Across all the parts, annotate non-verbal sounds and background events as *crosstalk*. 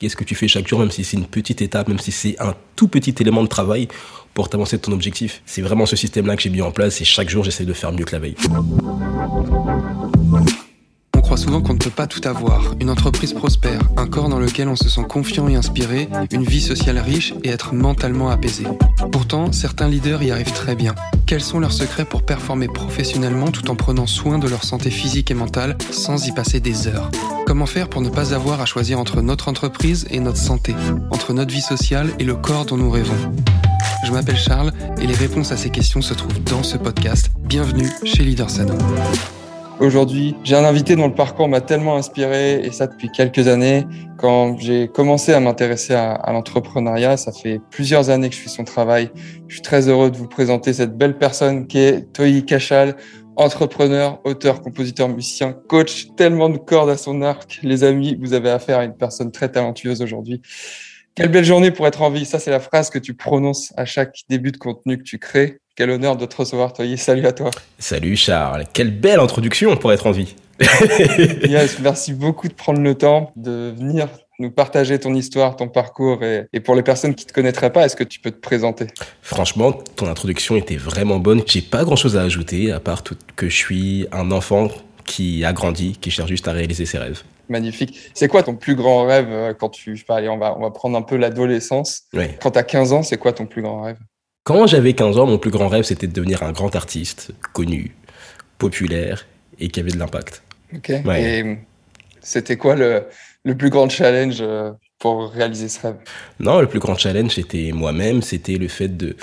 Qu'est-ce que tu fais chaque jour, même si c'est une petite étape, même si c'est un tout petit élément de travail pour t'avancer de ton objectif? C'est vraiment ce système-là que j'ai mis en place et chaque jour, j'essaie de faire mieux que la veille. Croit souvent qu'on ne peut pas tout avoir. Une entreprise prospère, un corps dans lequel on se sent confiant et inspiré, une vie sociale riche et être mentalement apaisé. Pourtant, certains leaders y arrivent très bien. Quels sont leurs secrets pour performer professionnellement tout en prenant soin de leur santé physique et mentale sans y passer des heures? Comment faire pour ne pas avoir à choisir entre notre entreprise et notre santé, entre notre vie sociale et le corps dont nous rêvons? Je m'appelle Charles et les réponses à ces questions se trouvent dans ce podcast. Bienvenue chez Leader Sano. Aujourd'hui, j'ai un invité dont le parcours m'a tellement inspiré, et ça depuis quelques années. Quand j'ai commencé à m'intéresser à, l'entrepreneuriat, ça fait plusieurs années que je fais son travail. Je suis très heureux de vous présenter cette belle personne qui est Toyi Kachal, entrepreneur, auteur, compositeur, musicien, coach, tellement de cordes à son arc. Les amis, vous avez affaire à une personne très talentueuse aujourd'hui. Quelle belle journée pour être en vie. Ça, c'est la phrase que tu prononces à chaque début de contenu que tu crées. Quel honneur de te recevoir, Toyi. Salut à toi. Salut Charles. Quelle belle introduction pour être en vie. *laughs* yes, merci beaucoup de prendre le temps de venir nous partager ton histoire, ton parcours. Et, pour les personnes qui ne te connaîtraient pas, est-ce que tu peux te présenter? Franchement, ton introduction était vraiment bonne. J'ai pas grand-chose à ajouter, à part que je suis un enfant qui a grandi, qui cherche juste à réaliser ses rêves. Magnifique. C'est quoi ton plus grand rêve euh, quand tu... Je allez, on va, on va prendre un peu l'adolescence. Quand tu as 15 ans, c'est quoi ton plus grand rêve? Quand j'avais 15 ans, mon plus grand rêve, c'était de devenir un grand artiste, connu, populaire et qui avait de l'impact. Ok. Et c'était quoi le, le plus grand challenge euh, pour réaliser ce rêve? Non, le plus grand challenge, c'était moi-même. C'était le fait de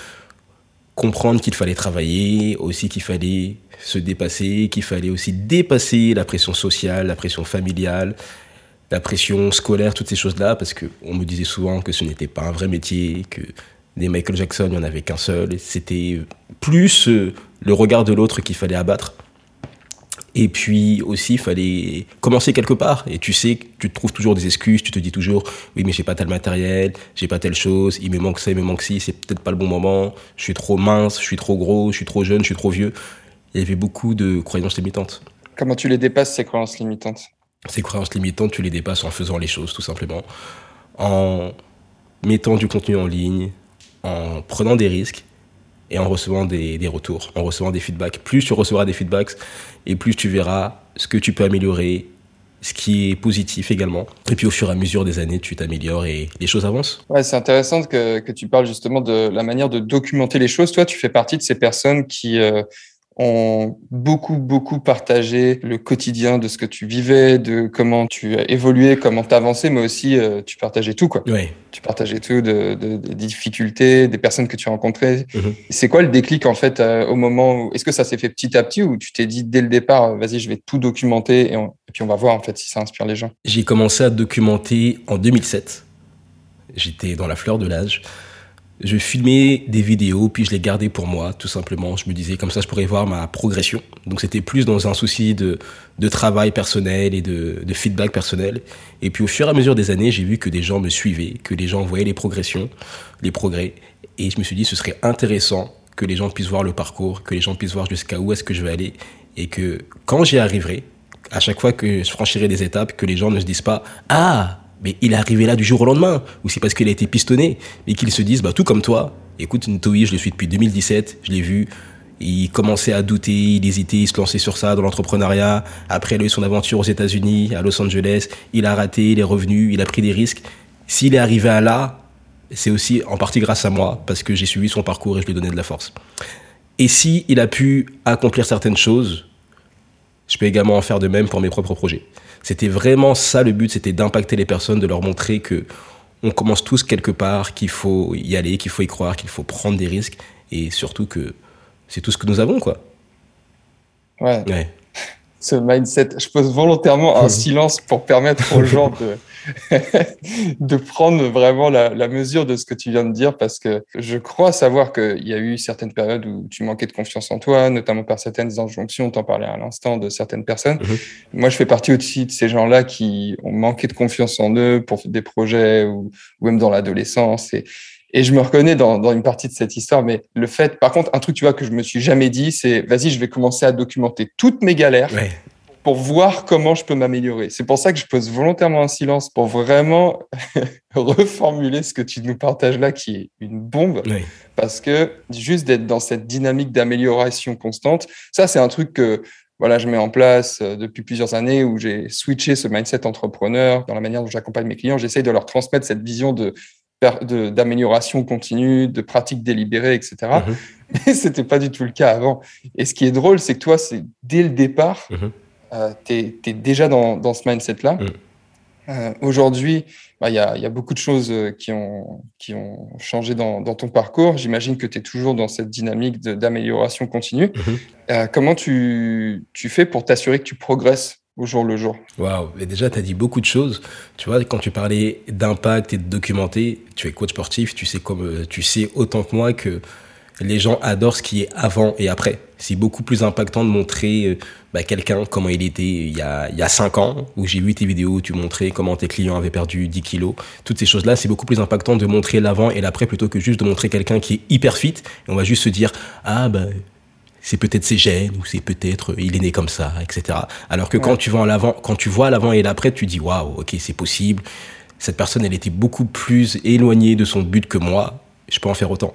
comprendre qu'il fallait travailler, aussi qu'il fallait se dépasser, qu'il fallait aussi dépasser la pression sociale, la pression familiale, la pression scolaire, toutes ces choses-là, parce qu'on me disait souvent que ce n'était pas un vrai métier, que des Michael Jackson, il n'y en avait qu'un seul. C'était plus euh, le regard de l'autre qu'il fallait abattre. Et puis aussi, il fallait commencer quelque part. Et tu sais tu te trouves toujours des excuses. Tu te dis toujours, oui, mais j'ai pas tel matériel, j'ai pas telle chose, il me manque ça, il me manque ci, c'est peut-être pas le bon moment. Je suis trop mince, je suis trop gros, je suis trop jeune, je suis trop vieux. Il y avait beaucoup de croyances limitantes. Comment tu les dépasses, ces croyances limitantes? Ces croyances limitantes, tu les dépasses en faisant les choses, tout simplement. En mettant du contenu en ligne, en prenant des risques et en recevant des, retours, en recevant des feedbacks. Plus tu recevras des feedbacks et plus tu verras ce que tu peux améliorer, ce qui est positif également. Et puis au fur et à mesure des années, tu t'améliores et les choses avancent. Ouais, c'est intéressant que, que, tu parles justement de la manière de documenter les choses. Toi, tu fais partie de ces personnes qui, euh, ont beaucoup, beaucoup partagé le quotidien de ce que tu vivais, de comment tu as évolué, comment tu avancé, mais aussi euh, tu partageais tout. Quoi. Oui. Tu partageais tout, de, de, des difficultés, des personnes que tu as rencontrées. Mhm. C'est quoi le déclic en fait euh, au moment où... Est-ce que ça s'est fait petit à petit ou tu t'es dit dès le départ, vas-y, je vais tout documenter et, et puis on va voir en fait si ça inspire les gens? J'ai commencé à documenter en 2007. J'étais dans la fleur de l'âge je filmais des vidéos, puis je les gardais pour moi, tout simplement. Je me disais, comme ça, je pourrais voir ma progression. Donc, c'était plus dans un souci de, de travail personnel et de, de, feedback personnel. Et puis, au fur et à mesure des années, j'ai vu que des gens me suivaient, que les gens voyaient les progressions, les progrès. Et je me suis dit, ce serait intéressant que les gens puissent voir le parcours, que les gens puissent voir jusqu'à où est-ce que je vais aller. Et que quand j'y arriverai, à chaque fois que je franchirai des étapes, que les gens ne se disent pas, ah, mais il est arrivé là du jour au lendemain, ou c'est parce qu'il a été pistonné, mais qu'ils se disent, bah, tout comme toi, écoute, Ntoui, je le suis depuis 2017, je l'ai vu, il commençait à douter, il hésitait, il se lançait sur ça dans l'entrepreneuriat. Après, il a eu son aventure aux États-Unis, à Los Angeles. Il a raté, il est revenu, il a pris des risques. S'il est arrivé à là, c'est aussi en partie grâce à moi, parce que j'ai suivi son parcours et je lui ai donné de la force. Et si il a pu accomplir certaines choses, je peux également en faire de même pour mes propres projets. C'était vraiment ça le but, c'était d'impacter les personnes, de leur montrer que on commence tous quelque part, qu'il faut y aller, qu'il faut y croire, qu'il faut prendre des risques et surtout que c'est tout ce que nous avons, quoi. Ouais. ouais. Ce mindset, je pose volontairement un *laughs* silence pour permettre aux gens de, *laughs* de prendre vraiment la, la, mesure de ce que tu viens de dire parce que je crois savoir qu'il y a eu certaines périodes où tu manquais de confiance en toi, notamment par certaines injonctions, t'en parlais à l'instant de certaines personnes. Mhm. Moi, je fais partie aussi de ces gens-là qui ont manqué de confiance en eux pour des projets ou, ou même dans l'adolescence et, et je me reconnais dans, dans, une partie de cette histoire, mais le fait, par contre, un truc, tu vois, que je me suis jamais dit, c'est, vas-y, je vais commencer à documenter toutes mes galères. Ouais pour voir comment je peux m'améliorer. C'est pour ça que je pose volontairement un silence pour vraiment *laughs* reformuler ce que tu nous partages là, qui est une bombe. Parce que juste d'être dans cette dynamique d'amélioration constante, ça, c'est un truc que voilà, je mets en place euh, depuis plusieurs années où j'ai switché ce mindset entrepreneur dans la manière dont j'accompagne mes clients. J'essaye de leur transmettre cette vision de d'amélioration continue, de pratique délibérée, etc. Mhm. Mais *laughs* c'était pas du tout le cas avant. Et ce qui est drôle, c'est que toi, c'est dès le départ, mhm. euh, tu es, déjà dans, dans ce mindset-là. Mhm. Euh, Aujourd'hui, bah, il y, a, y, a, beaucoup de choses euh, qui ont, qui ont changé dans, dans ton parcours. J'imagine que tu es toujours dans cette dynamique d'amélioration continue. Mhm. Euh, comment tu, tu fais pour t'assurer que tu progresses au jour le jour Waouh Et déjà, tu as dit beaucoup de choses. Tu vois, quand tu parlais d'impact et de documenter, tu es coach sportif, tu sais, comme, euh, tu sais autant que moi que les gens adorent ce qui est avant et après. C'est beaucoup plus impactant de montrer euh, bah, quelqu'un comment il était il y a, il y a 5 ans, où j'ai vu tes vidéos où tu montrais comment tes clients avaient perdu 10 kilos. Toutes ces choses-là, c'est beaucoup plus impactant de montrer l'avant et l'après plutôt que juste de montrer quelqu'un qui est hyper fit. Et on va juste se dire, ah bah c'est peut-être ses gènes ou c'est peut-être il est né comme ça, etc. Alors que quand tu vas en l'avant, quand tu vois l'avant et l'après, tu dis waouh, ok, c'est possible. Cette personne, elle était beaucoup plus éloignée de son but que moi. Je peux en faire autant.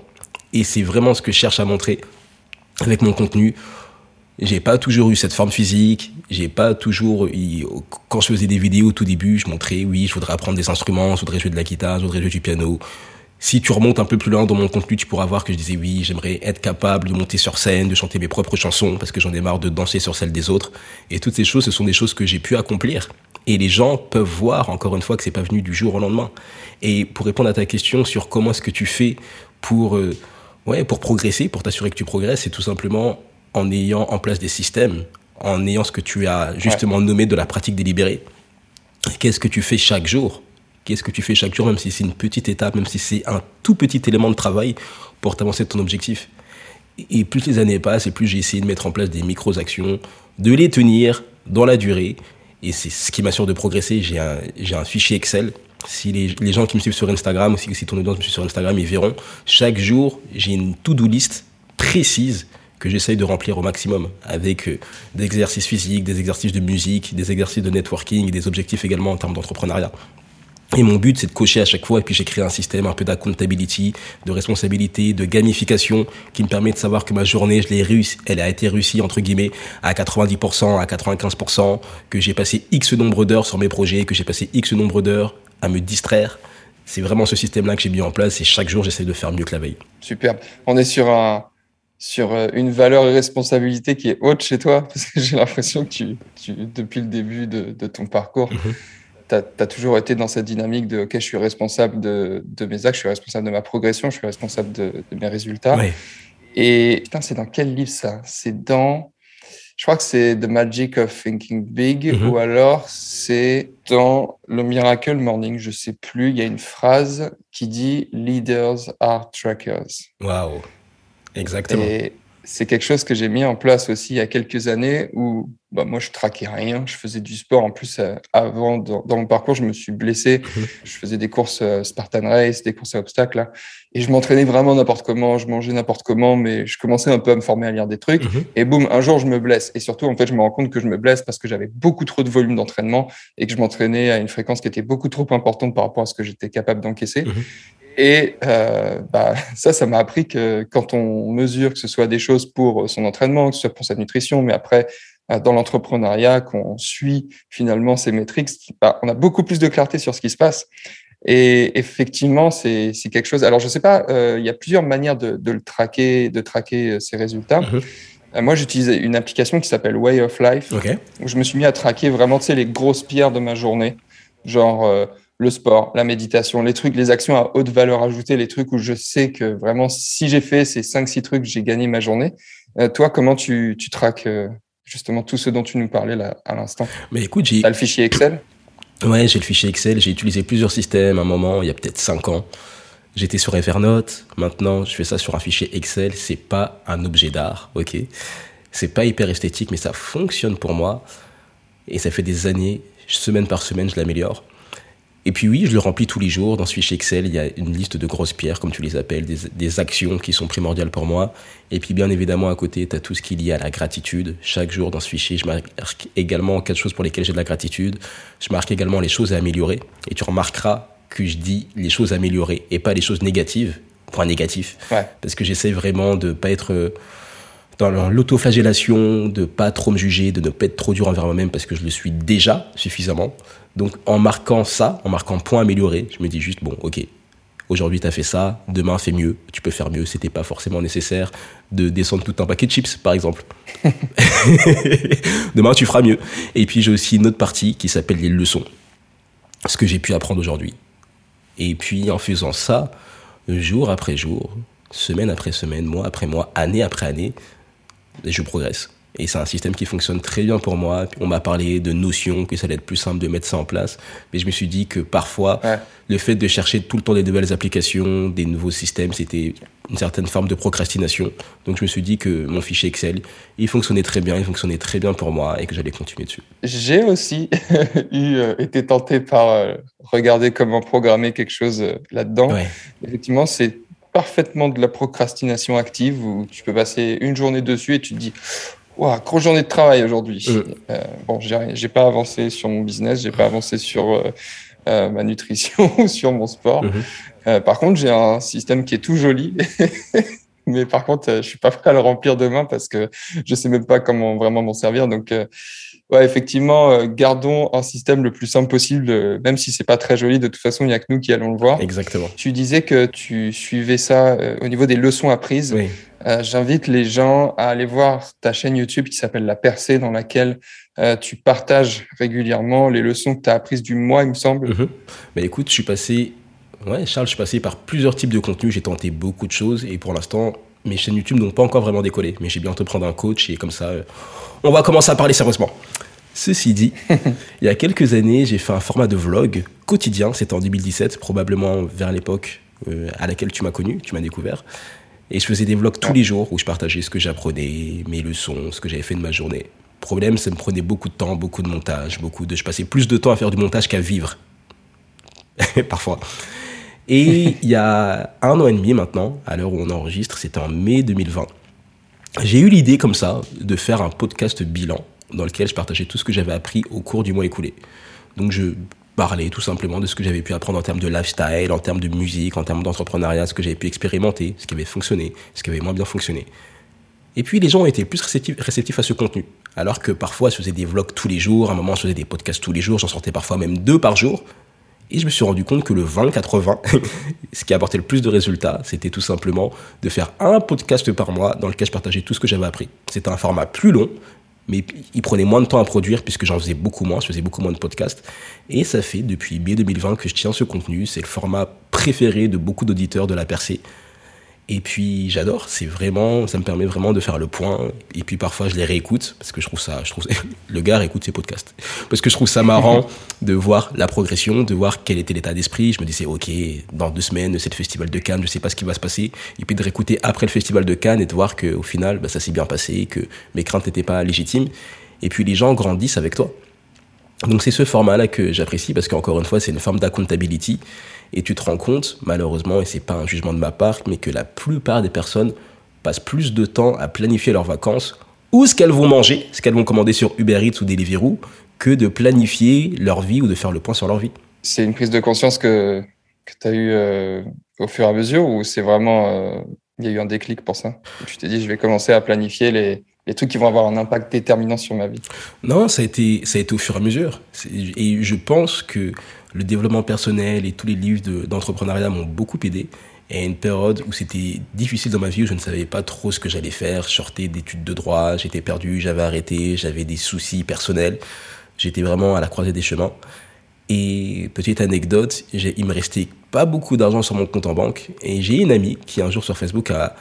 Et c'est vraiment ce que je cherche à montrer avec mon contenu. J'ai pas toujours eu cette forme physique. J'ai pas toujours. Quand je faisais des vidéos au tout début, je montrais, oui, je voudrais apprendre des instruments, je voudrais jouer de la guitare, je voudrais jouer du piano. Si tu remontes un peu plus loin dans mon contenu, tu pourras voir que je disais oui, j'aimerais être capable de monter sur scène, de chanter mes propres chansons parce que j'en ai marre de danser sur celles des autres. Et toutes ces choses, ce sont des choses que j'ai pu accomplir. Et les gens peuvent voir, encore une fois, que c'est pas venu du jour au lendemain. Et pour répondre à ta question sur comment est-ce que tu fais pour euh, Ouais, pour progresser, pour t'assurer que tu progresses, c'est tout simplement en ayant en place des systèmes, en ayant ce que tu as justement nommé de la pratique délibérée. Qu'est-ce que tu fais chaque jour? Qu'est-ce que tu fais chaque jour, même si c'est une petite étape, même si c'est un tout petit élément de travail pour t'avancer de ton objectif Et plus les années passent, et plus j'ai essayé de mettre en place des micro-actions, de les tenir dans la durée. Et c'est ce qui m'assure de progresser. J'ai un, fichier Excel si les, gens qui me suivent sur Instagram, ou si, si ton audience me suit sur Instagram, ils verront, chaque jour, j'ai une to-do list précise que j'essaye de remplir au maximum avec euh, des exercices physiques, des exercices de musique, des exercices de networking et des objectifs également en termes d'entrepreneuriat. Et mon but, c'est de cocher à chaque fois. Et puis, j'ai créé un système un peu d'accountability, de responsabilité, de gamification qui me permet de savoir que ma journée, je l'ai réussi, elle a été réussie, entre guillemets, à 90%, à 95%, que j'ai passé X nombre d'heures sur mes projets, que j'ai passé X nombre d'heures à me distraire. C'est vraiment ce système-là que j'ai mis en place et chaque jour, j'essaie de faire mieux que la veille. Superbe. On est sur, un, sur euh, une valeur et responsabilité qui est haute chez toi *laughs* parce que j'ai l'impression que tu, tu, depuis le début de, de ton parcours, mhm. Tu as, toujours été dans cette dynamique de OK, je suis responsable de, de, mes actes, je suis responsable de ma progression, je suis responsable de, mes résultats. Et putain, c'est dans quel livre ça? C'est dans je crois que c'est The Magic of Thinking Big mhm. ou alors c'est dans le Miracle Morning, je sais plus, il y a une phrase qui dit Leaders are trackers. Waouh. Exactement. Et c'est quelque chose que j'ai mis en place aussi il y a quelques années où bah, moi je traquais rien, je faisais du sport en plus euh, avant dans, mon parcours je me suis blessé, *laughs* je faisais des courses euh, Spartan Race, des courses à obstacles là, et je m'entraînais vraiment n'importe comment, je mangeais n'importe comment, mais je commençais un peu à me former à lire des trucs mhm. et boum un jour je me blesse et surtout en fait je me rends compte que je me blesse parce que j'avais beaucoup trop de volume d'entraînement et que je m'entraînais à une fréquence qui était beaucoup trop importante par rapport à ce que j'étais capable d'encaisser. Mhm. Et euh, bah, *laughs* ça, ça m'a appris que quand on mesure que ce soit des choses pour son entraînement, que ce soit pour sa nutrition, mais après euh, dans l'entrepreneuriat, qu'on suit finalement ces métriques, bah, on a beaucoup plus de clarté sur ce qui se passe. Et effectivement, c'est quelque chose. Alors, je sais pas, euh, il y a plusieurs manières de, de, le traquer, de traquer ces résultats. Mm-hmm. moi, j'utilise une application qui s'appelle Way of Life, où je me suis mis à traquer vraiment, tu sais, les grosses pierres de ma journée, genre le sport, la méditation, les trucs, les actions à haute valeur ajoutée, les trucs où je sais que vraiment, si j'ai fait ces 5-6 trucs, j'ai gagné ma journée. Euh, toi, comment tu, tu traques euh, justement tout ce dont tu nous parlais là à l'instant? Mais écoute, j'ai. le fichier Excel? Ouais, j'ai le fichier Excel. J'ai utilisé plusieurs systèmes à un moment, il y a peut-être 5 ans. J'étais sur Evernote. Maintenant, je fais ça sur un fichier Excel. C'est pas un objet d'art, ok? C'est pas hyper esthétique, mais ça fonctionne pour moi. Et ça fait des années, semaine par semaine, je l'améliore. Et puis oui, je le remplis tous les jours. Dans ce fichier Excel, il y a une liste de grosses pierres, comme tu les appelles, des, actions qui sont primordiales pour moi. Et puis bien évidemment, à côté, tu as tout ce qui est lié à la gratitude. Chaque jour dans ce fichier, je marque également quatre choses pour lesquelles j'ai de la gratitude. Je marque également les choses à améliorer. Et tu remarqueras que je dis les choses à améliorer et pas les choses négatives, point négatif. Parce que j'essaie vraiment de pas être euh, dans l'autoflagellation, de pas trop me juger, de ne pas être trop dur envers moi-même parce que je le suis déjà suffisamment. Donc en marquant ça, en marquant point amélioré, je me dis juste, bon, ok, aujourd'hui tu as fait ça, demain fais mieux, tu peux faire mieux, c'était pas forcément nécessaire de descendre tout un paquet de chips, par exemple. *laughs* *laughs* demain tu feras mieux. Et puis j'ai aussi une autre partie qui s'appelle les leçons, ce que j'ai pu apprendre aujourd'hui. Et puis en faisant ça, jour après jour, semaine après semaine, mois après mois, année après année, je progresse. Et c'est un système qui fonctionne très bien pour moi. On m'a parlé de notions, que ça allait être plus simple de mettre ça en place. Mais je me suis dit que parfois, le fait de chercher tout le temps des nouvelles applications, des nouveaux systèmes, c'était une certaine forme de procrastination. Donc je me suis dit que mon fichier Excel, il fonctionnait très bien, il fonctionnait très bien pour moi et que j'allais continuer dessus. J'ai aussi *laughs* eu, euh, été tenté par euh, regarder comment programmer quelque chose euh, là-dedans. Effectivement, c'est parfaitement de la procrastination active où tu peux passer une journée dessus et tu te dis Wow, grosse journée de travail aujourd'hui. Euh. euh bon, j'ai pas avancé sur mon business, j'ai pas avancé sur euh, euh ma nutrition *laughs* ou sur mon sport. Mhm. Euh, par contre, j'ai un système qui est tout joli. *laughs* mais par contre, je suis pas *laughs* prêt à le remplir demain parce que je sais même pas comment vraiment m'en servir. Donc, ouais, effectivement, gardons un système le plus simple possible, même si c'est pas très joli. De toute façon, il y a que nous qui allons le voir. Exactement. Tu disais que tu suivais ça au niveau des leçons apprises. Oui. Euh, j'invite les gens à aller voir ta chaîne YouTube qui s'appelle La Percée, dans laquelle euh, tu partages régulièrement les leçons que tu as apprises du mois, il me semble. Mais écoute, je suis passé, ouais, Charles, je suis passé par plusieurs types de contenus, j'ai tenté beaucoup de choses et pour l'instant, mes chaînes YouTube n'ont pas encore vraiment décollé. Mais j'ai bientôt prendre un coach et comme ça, euh, on va commencer à parler sérieusement. Ceci dit, *laughs* il y a quelques années, j'ai fait un format de vlog quotidien, c'était en 2017, probablement vers l'époque à laquelle tu m'as connu, tu m'as découvert. Et je faisais des vlogs tous les jours où je partageais ce que j'apprenais, mes leçons, ce que j'avais fait de ma journée. Problème, ça me prenait beaucoup de temps, beaucoup de montage, beaucoup de. Je passais plus de temps à faire du montage qu'à vivre. *laughs* Parfois. Et il y a un an et demi maintenant, à l'heure où on enregistre, c'était en mai 2020, j'ai eu l'idée comme ça de faire un podcast bilan dans lequel je partageais tout ce que j'avais appris au cours du mois écoulé. Donc je parler tout simplement de ce que j'avais pu apprendre en termes de lifestyle, en termes de musique, en termes d'entrepreneuriat, ce que j'avais pu expérimenter, ce qui avait fonctionné, ce qui avait moins bien fonctionné. Et puis les gens ont été plus réceptifs, à ce contenu. Alors que parfois je faisais des vlogs tous les jours, à un moment je faisais des podcasts tous les jours, j'en sortais parfois même deux par jour. Et je me suis rendu compte que le 20-80, *laughs* ce qui apportait le plus de résultats, c'était tout simplement de faire un podcast par mois dans lequel je partageais tout ce que j'avais appris. C'était un format plus long, mais il prenait moins de temps à produire puisque j'en faisais beaucoup moins, je faisais beaucoup moins de podcasts. Et ça fait depuis mai 2020 que je tiens ce contenu. C'est le format préféré de beaucoup d'auditeurs de la percée. Et puis j'adore, c'est vraiment, ça me permet vraiment de faire le point. Et puis parfois je les réécoute parce que je trouve ça, je trouve *laughs* le gars réécoute ses podcasts parce que je trouve ça marrant *laughs* de voir la progression, de voir quel était l'état d'esprit. Je me disais ok, dans deux semaines c'est le festival de Cannes, je sais pas ce qui va se passer. Et puis de réécouter après le festival de Cannes et de voir que au final bah, ça s'est bien passé, que mes craintes n'étaient pas légitimes. Et puis les gens grandissent avec toi. Donc c'est ce format-là que j'apprécie parce qu'encore une fois c'est une forme d'accountability et tu te rends compte, malheureusement, et c'est pas un jugement de ma part, mais que la plupart des personnes passent plus de temps à planifier leurs vacances ou ce qu'elles vont manger, ce qu'elles vont commander sur Uber Eats ou Deliveroo, que de planifier leur vie ou de faire le point sur leur vie. C'est une prise de conscience que, que tu as eue euh, au fur et à mesure ou c'est vraiment. Euh, il y a eu un déclic pour ça? Tu t'es dit, je vais commencer à planifier les, les trucs qui vont avoir un impact déterminant sur ma vie Non, ça a été, ça a été au fur et à mesure. Et je pense que le développement personnel et tous les livres d'entrepreneuriat m'ont beaucoup aidé. Et une période où c'était difficile dans ma vie, où je ne savais pas trop ce que j'allais faire. Je sortais d'études de droit, j'étais perdu, j'avais arrêté, j'avais des soucis personnels. J'étais vraiment à la croisée des chemins. Et petite anecdote, il me restait pas beaucoup d'argent sur mon compte en banque. Et j'ai une amie qui un jour sur Facebook a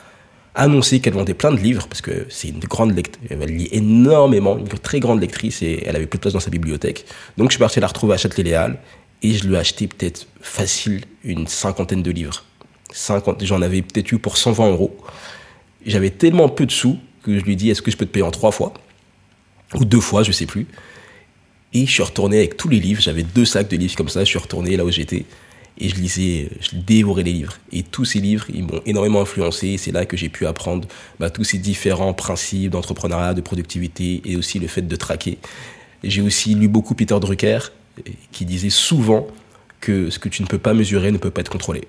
annoncé qu'elle vendait plein de livres parce que c'est une grande lectrice. Elle lit énormément, une très grande lectrice et elle avait plus de place dans sa bibliothèque. Donc je suis parti la retrouver à Châtelet-Léal et je lui ai acheté peut-être facile une cinquantaine de livres. 50, j'en avais peut-être eu pour 120 euros. J'avais tellement peu de sous que je lui ai dit est-ce que je peux te payer en trois fois? Ou deux fois, je sais plus. Et je suis retourné avec tous les livres. J'avais deux sacs de livres comme ça. Je suis retourné là où j'étais et je lisais, je dévorais les livres. Et tous ces livres, ils m'ont énormément influencé. C'est là que j'ai pu apprendre bah, tous ces différents principes d'entrepreneuriat, de productivité et aussi le fait de traquer. J'ai aussi lu beaucoup Peter Drucker qui disait souvent que ce que tu ne peux pas mesurer ne peut pas être contrôlé.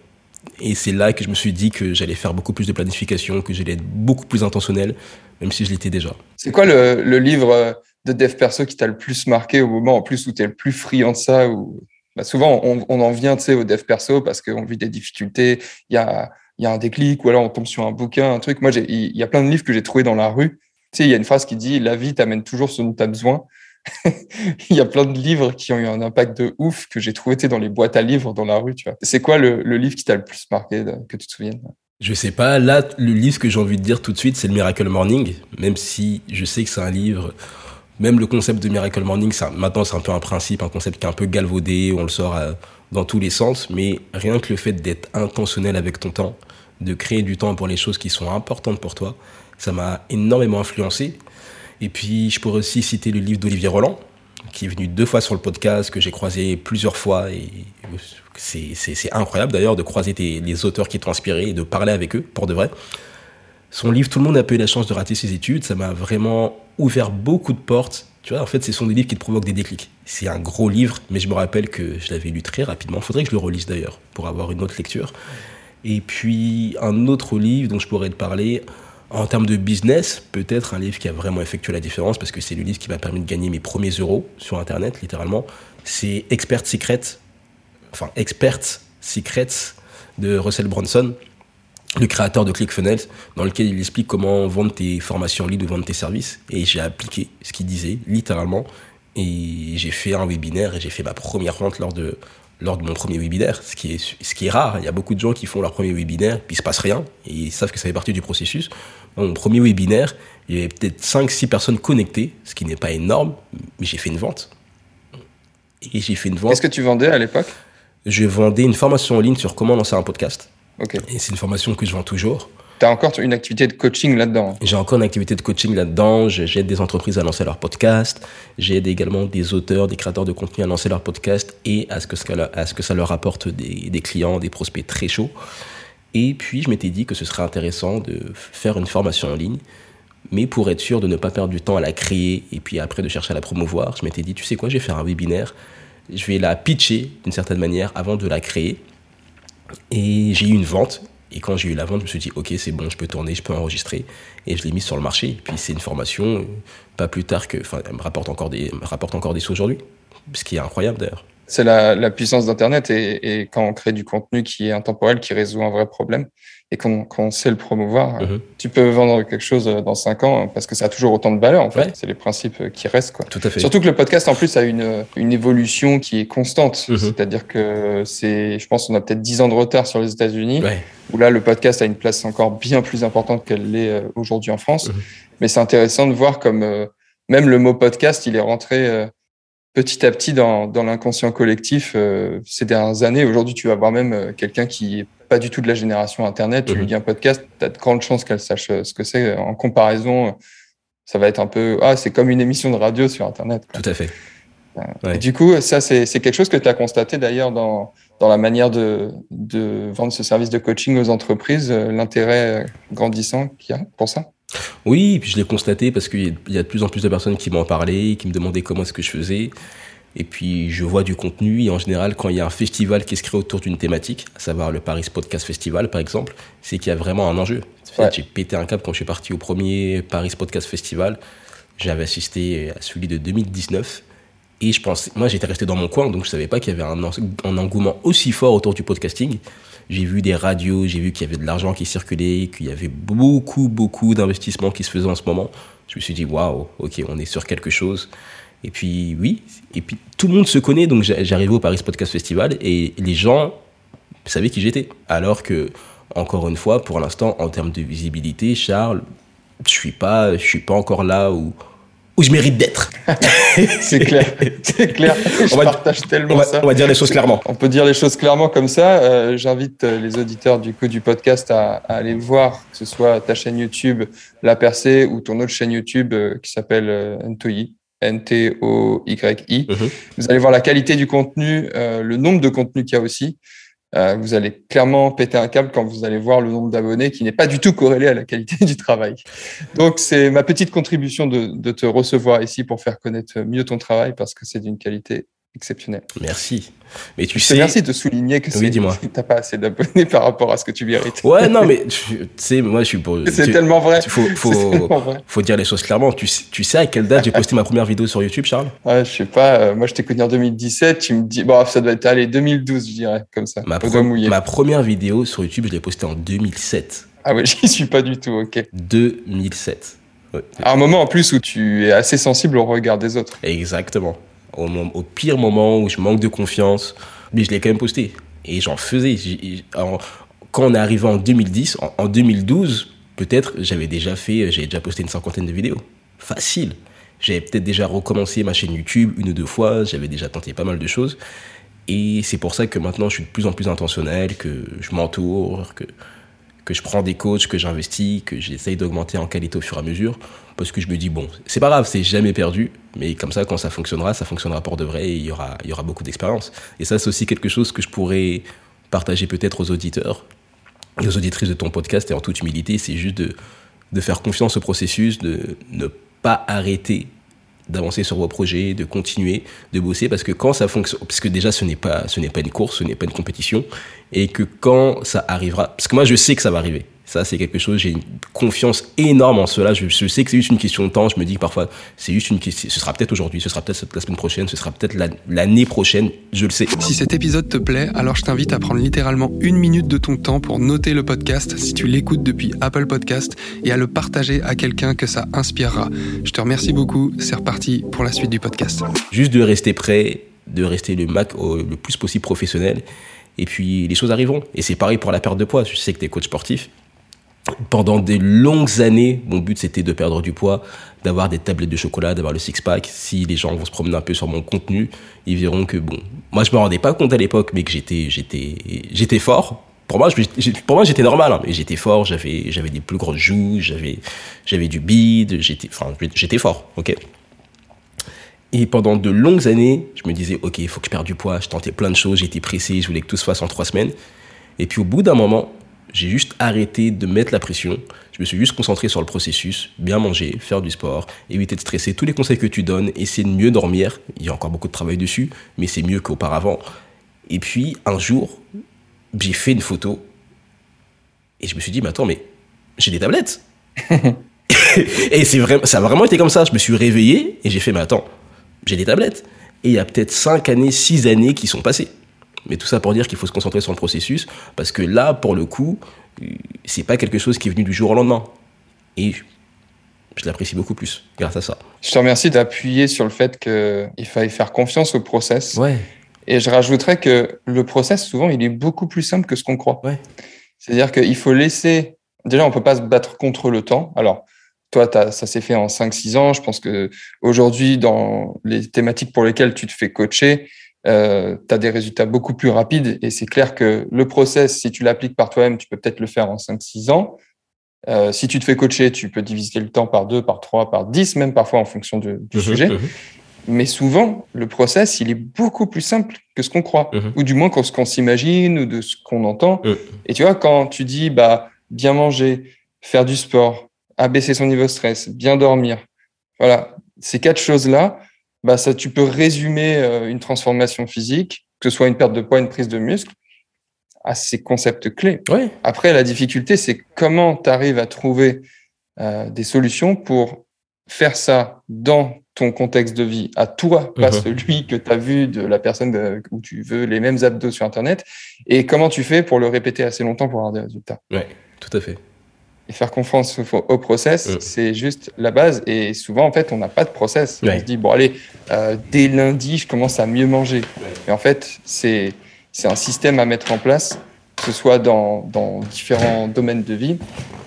Et c'est là que je me suis dit que j'allais faire beaucoup plus de planification, que j'allais être beaucoup plus intentionnel, même si je l'étais déjà. C'est quoi le, livre de dev perso qui t'a le plus marqué au moment en plus où tu es le plus friand de ça bah, souvent, on, en vient au dev perso parce qu'on vit des difficultés, il y a, y a un déclic, ou alors on tombe sur un bouquin, un truc. Moi, il y a plein de livres que j'ai trouvés dans la rue. Il y a une phrase qui dit La vie t'amène toujours ce dont tu as besoin. *laughs* Il y a plein de livres qui ont eu un impact de ouf que j'ai trouvé dans les boîtes à livres dans la rue. C'est quoi le, livre qui t'a le plus marqué, que tu te souviennes? Je sais pas. Là, le livre que j'ai envie de dire tout de suite, c'est le Miracle Morning, même si je sais que c'est un livre même le concept de Miracle Morning, ça, maintenant c'est un peu un principe, un concept qui est un peu galvaudé, on le sort euh, dans tous les sens, mais rien que le fait d'être intentionnel avec ton temps, de créer du temps pour les choses qui sont importantes pour toi, ça m'a énormément influencé. Et puis je pourrais aussi citer le livre d'Olivier Roland, qui est venu deux fois sur le podcast, que j'ai croisé plusieurs fois, et c'est incroyable d'ailleurs de croiser les auteurs qui t'ont inspiré et de parler avec eux, pour de vrai. Son livre, tout le monde n'a pas eu la chance de rater ses études, ça m'a vraiment ouvert beaucoup de portes. Tu vois, en fait, ce sont des livres qui te provoquent des déclics. C'est un gros livre, mais je me rappelle que je l'avais lu très rapidement. Il faudrait que je le relise d'ailleurs pour avoir une autre lecture. Et puis, un autre livre dont je pourrais te parler, en termes de business, peut-être un livre qui a vraiment effectué la différence parce que c'est le livre qui m'a permis de gagner mes premiers euros sur Internet, littéralement. C'est Expert Secret, enfin Expert Secrets de Russell Brunson le créateur de ClickFunnels, dans lequel il explique comment vendre tes formations en ligne ou vendre tes services. Et j'ai appliqué ce qu'il disait, littéralement. Et j'ai fait un webinaire et j'ai fait ma première vente lors de, lors de mon premier webinaire, ce qui, est, ce qui est rare. Il y a beaucoup de gens qui font leur premier webinaire, puis il se passe rien, et ils savent que ça fait partie du processus. Dans mon premier webinaire, il y avait peut-être 5-6 personnes connectées, ce qui n'est pas énorme, mais j'ai fait une vente. Et j'ai fait une vente. Qu'est-ce que tu vendais à l'époque? Je vendais une formation en ligne sur comment lancer un podcast. Et c'est une formation que je vends toujours. Tu as encore une activité de coaching là-dedans J'ai encore une activité de coaching là-dedans. J'aide des entreprises à lancer leur podcast. J'aide également des auteurs, des créateurs de contenu à lancer leur podcast et à ce que, à ce que ça leur apporte des, des clients, des prospects très chauds. Et puis, je m'étais dit que ce serait intéressant de faire une formation en ligne. Mais pour être sûr de ne pas perdre du temps à la créer et puis après de chercher à la promouvoir, je m'étais dit, tu sais quoi, je vais faire un webinaire. Je vais la pitcher d'une certaine manière avant de la créer et j'ai eu une vente. Et quand j'ai eu la vente, je me suis dit, OK, c'est bon, je peux tourner, je peux enregistrer. Et je l'ai mis sur le marché. Puis c'est une formation, pas plus tard que. Enfin, elle me rapporte encore des, me rapporte encore des sous aujourd'hui. Ce qui est incroyable d'ailleurs. C'est la, la, puissance d'Internet et, et, quand on crée du contenu qui est intemporel, qui résout un vrai problème et qu'on sait le promouvoir, mhm. tu peux vendre quelque chose dans cinq ans parce que ça a toujours autant de valeur en fait. C'est les principes qui restent quoi. Tout à fait. Surtout que le podcast en plus a une, une évolution qui est constante. Mhm. C'est-à-dire que c'est, je pense, on a peut-être dix ans de retard sur les États-Unis où là le podcast a une place encore bien plus importante qu'elle l'est euh, aujourd'hui en France. Mhm. Mais c'est intéressant de voir comme euh, même le mot podcast, il est rentré euh, petit à petit dans, dans l'inconscient collectif euh, ces dernières années. Aujourd'hui, tu vas voir même euh, quelqu'un qui est pas du tout de la génération Internet, tu lui mhm. dis un podcast, tu as de grandes chances qu'elle sache euh, ce que c'est. En comparaison, ça va être un peu, ah, c'est comme une émission de radio sur Internet. Tout à fait. du coup, ça, c'est quelque chose que tu as constaté d'ailleurs dans, dans la manière de, de vendre ce service de coaching aux entreprises, l'intérêt grandissant qu'il y a pour ça? Oui, puis je l'ai constaté parce qu'il y a de plus en plus de personnes qui m'en parlaient, qui me demandaient comment est-ce que je faisais. Et puis je vois du contenu et en général quand il y a un festival qui se crée autour d'une thématique, à savoir le Paris Podcast Festival par exemple, c'est qu'il y a vraiment un enjeu. J'ai pété un cap quand je suis parti au premier Paris Podcast Festival. J'avais assisté à celui de 2019 et je pense, moi j'étais resté dans mon coin donc je savais pas qu'il y avait un engouement aussi fort autour du podcasting. J'ai vu des radios, j'ai vu qu'il y avait de l'argent qui circulait, qu'il y avait beaucoup, beaucoup d'investissements qui se faisaient en ce moment. Je me suis dit, waouh, ok, on est sur quelque chose. Et puis, oui, et puis tout le monde se connaît, donc j'arrivais au Paris Podcast Festival et les gens savaient qui j'étais. Alors que, encore une fois, pour l'instant, en termes de visibilité, Charles, je suis suis pas encore là où, où je mérite d'être. *laughs* c'est clair, c'est clair. Je partage tellement ça. On va dire les choses clairement. On peut dire les choses clairement comme ça. Euh, J'invite euh, les auditeurs du coup du podcast à, à, aller voir, que ce soit ta chaîne YouTube La Percée ou ton autre chaîne YouTube euh, qui s'appelle euh, Ntoyi. N-T-O-Y-I. Mhm. Vous allez voir la qualité du contenu, le nombre de contenus qu'il y a aussi. Euh, vous allez clairement péter un câble quand vous allez voir le nombre d'abonnés qui n'est pas du tout corrélé à la qualité *laughs* du travail. Donc, c'est ma petite contribution de, de te recevoir ici pour faire connaître mieux ton travail parce que c'est d'une qualité exceptionnelle. Merci. Mais tu Je sais. remercie de souligner que Oui, que t'as pas assez d'abonnés *laughs* par rapport à ce que tu mérites. Ouais, non, mais tu tu sais, moi, je suis pour. C'est tu- tellement vrai. Faut, *laughs* faut, tellement vrai. faut dire les choses clairement. Tu sais, tu sais à quelle date j'ai posté ma première vidéo sur YouTube, Charles? Ouais, je sais pas. euh, moi, je t'ai connu en 2017. Tu me dis, bon, ça doit être allé 2012, je dirais, comme ça. ma, pro- première vidéo sur YouTube, je l'ai postée en 2007. Ah ouais, *laughs* j'y suis pas du tout. Ok. 2007. Ouais. À un moment en plus où tu es assez sensible au regard des autres. Exactement. Au, pire moment où je manque de confiance, mais je l'ai quand même posté. Et j'en faisais. Quand on est arrivé en 2010, en, en 2012, peut-être, j'avais déjà fait, j'avais déjà posté une cinquantaine de vidéos. Facile. J'avais peut-être déjà recommencé ma chaîne YouTube une ou deux fois, j'avais déjà tenté pas mal de choses. Et c'est pour ça que maintenant, je suis de plus en plus intentionnel, que je m'entoure, que, que je prends des coachs, que j'investis, que j'essaye d'augmenter en qualité au fur et à mesure. Parce que je me dis, bon, c'est pas grave, c'est jamais perdu, mais comme ça, quand ça fonctionnera, ça fonctionnera pour de vrai et il y aura, il y aura beaucoup d'expérience. Et ça, c'est aussi quelque chose que je pourrais partager peut-être aux auditeurs et aux auditrices de ton podcast et en toute humilité, c'est juste de, de faire confiance au processus, de ne pas arrêter d'avancer sur vos projets, de continuer, de bosser, parce que quand ça fonctionne, parce que déjà ce n'est pas, ce n'est pas une course, ce n'est pas une compétition, et que quand ça arrivera, parce que moi je sais que ça va arriver. Ça, c'est quelque chose, j'ai une confiance énorme en cela. Je, je sais que c'est juste une question de temps. Je me dis que parfois, c'est juste une question. Ce sera peut-être aujourd'hui, ce sera peut-être la semaine prochaine, ce sera peut-être la- l'année prochaine. Je le sais. Si cet épisode te plaît, alors je t'invite à prendre littéralement une minute de ton temps pour noter le podcast si tu l'écoutes depuis Apple Podcast et à le partager à quelqu'un que ça inspirera. Je te remercie beaucoup, c'est reparti pour la suite du podcast. Juste de rester prêt, de rester le, mac, le plus possible professionnel. Et puis, les choses arriveront. Et c'est pareil pour la perte de poids. Je sais que tu es coach sportif. Pendant des longues années, mon but c'était de perdre du poids, d'avoir des tablettes de chocolat, d'avoir le six-pack. Si les gens vont se promener un peu sur mon contenu, ils verront que, bon, moi je me rendais pas compte à l'époque, mais que j'étais, j'étais, j'étais fort. Pour moi, pour moi, j'étais normal, hein, mais j'étais fort, j'avais, j'avais des plus grosses joues, j'avais, j'avais du bide, j'étais, enfin, j'étais fort, ok? Et pendant de longues années, je me disais, OK, il faut que je perde du poids. Je tentais plein de choses, j'étais pressé, je voulais que tout se fasse en trois semaines. Et puis au bout d'un moment, j'ai juste arrêté de mettre la pression. Je me suis juste concentré sur le processus, bien manger, faire du sport, éviter de stresser. Tous les conseils que tu donnes, essayer de mieux dormir. Il y a encore beaucoup de travail dessus, mais c'est mieux qu'auparavant. Et puis un jour, j'ai fait une photo et je me suis dit, mais attends, mais j'ai des tablettes. *laughs* *laughs* et c'est vrai, ça a vraiment été comme ça. Je me suis réveillé et j'ai fait, mais attends, j'ai des tablettes. Et il y a peut-être 5 années, 6 années qui sont passées. Mais tout ça pour dire qu'il faut se concentrer sur le processus, parce que là, pour le coup, c'est pas quelque chose qui est venu du jour au lendemain. Et je, l'apprécie beaucoup plus grâce à ça. Je te remercie d'appuyer sur le fait qu'il faille faire confiance au process. Ouais, Et je rajouterais que le process, souvent, il est beaucoup plus simple que ce qu'on croit. Ouais. C'est-à-dire qu'il faut laisser. Déjà, on peut pas se battre contre le temps. Alors, toi, ça s'est fait en 5-6 ans. Je pense que aujourd'hui, dans les thématiques pour lesquelles tu te fais coacher, euh, tu as des résultats beaucoup plus rapides. Et c'est clair que le process, si tu l'appliques par toi-même, tu peux peut-être le faire en 5-6 ans. Euh, si tu te fais coacher, tu peux diviser le temps par 2, par 3, par 10, même parfois en fonction de- du Mhm, sujet. mhm. Mais souvent, le process, il est beaucoup plus simple que ce qu'on croit, Mhm. ou du moins que ce qu'on s'imagine ou de ce qu'on entend. Mhm. Et tu vois, quand tu dis bah bien manger, faire du sport, abaisser son niveau de stress, bien dormir, voilà, ces quatre choses-là, bah ça, tu peux résumer euh, une transformation physique, que ce soit une perte de poids, une prise de muscle, à ces concepts clés. Ouais, Après, la difficulté, c'est comment tu arrives à trouver euh, des solutions pour faire ça dans ton contexte de vie, à toi, pas Mhm. celui que tu as vu de la personne de- où tu veux les mêmes abdos sur Internet, et comment tu fais pour le répéter assez longtemps pour avoir des résultats? tout à fait. Et faire confiance au, au process, Mhm. c'est juste la base. Et souvent, en fait, on n'a pas de process. Ouais. On se dit, bon, allez, euh, dès lundi, je commence à mieux manger. Mais en fait, c'est c'est un système à mettre en place, que ce soit dans, dans différents domaines de vie.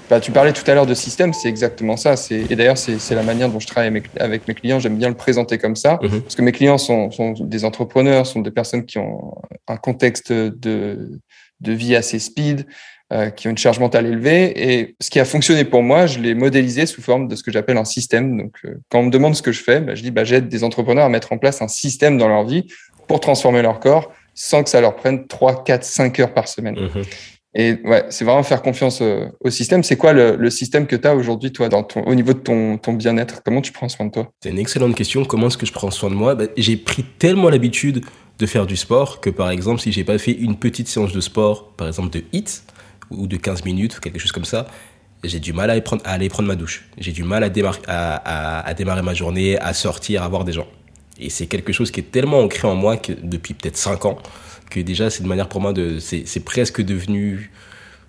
Bah, tu parlais tout à l'heure de système, c'est exactement ça. Et d'ailleurs, c'est la manière dont je travaille avec mes, clients. J'aime bien le présenter comme ça, mhm. parce que mes clients sont, sont, des entrepreneurs, sont des personnes qui ont un contexte de, de vie assez speed, euh, qui ont une charge mentale élevée. Et ce qui a fonctionné pour moi, je l'ai modélisé sous forme de ce que j'appelle un système. Donc, euh, quand on me demande ce que je fais, bah, je dis bah, j'aide des entrepreneurs à mettre en place un système dans leur vie pour transformer leur corps sans que ça leur prenne 3, 4, 5 heures par semaine. Mhm. Et ouais, c'est vraiment faire confiance euh, au système. C'est quoi le, le, système que tu as aujourd'hui, toi, dans ton, au niveau de ton, ton bien-être? Comment tu prends soin de toi? C'est une excellente question. Comment est-ce que je prends soin de moi? Bah, J'ai pris tellement l'habitude de faire du sport que, par exemple, si j'ai pas fait une petite séance de sport, par exemple de HIT, ou de 15 minutes, quelque chose comme ça, j'ai du mal à aller, prendre, à aller prendre ma douche. J'ai du mal à, à, à, démarrer ma journée, à sortir, à voir des gens. Et c'est quelque chose qui est tellement ancré en moi que depuis peut-être 5 ans que déjà c'est une manière pour moi de c'est presque devenu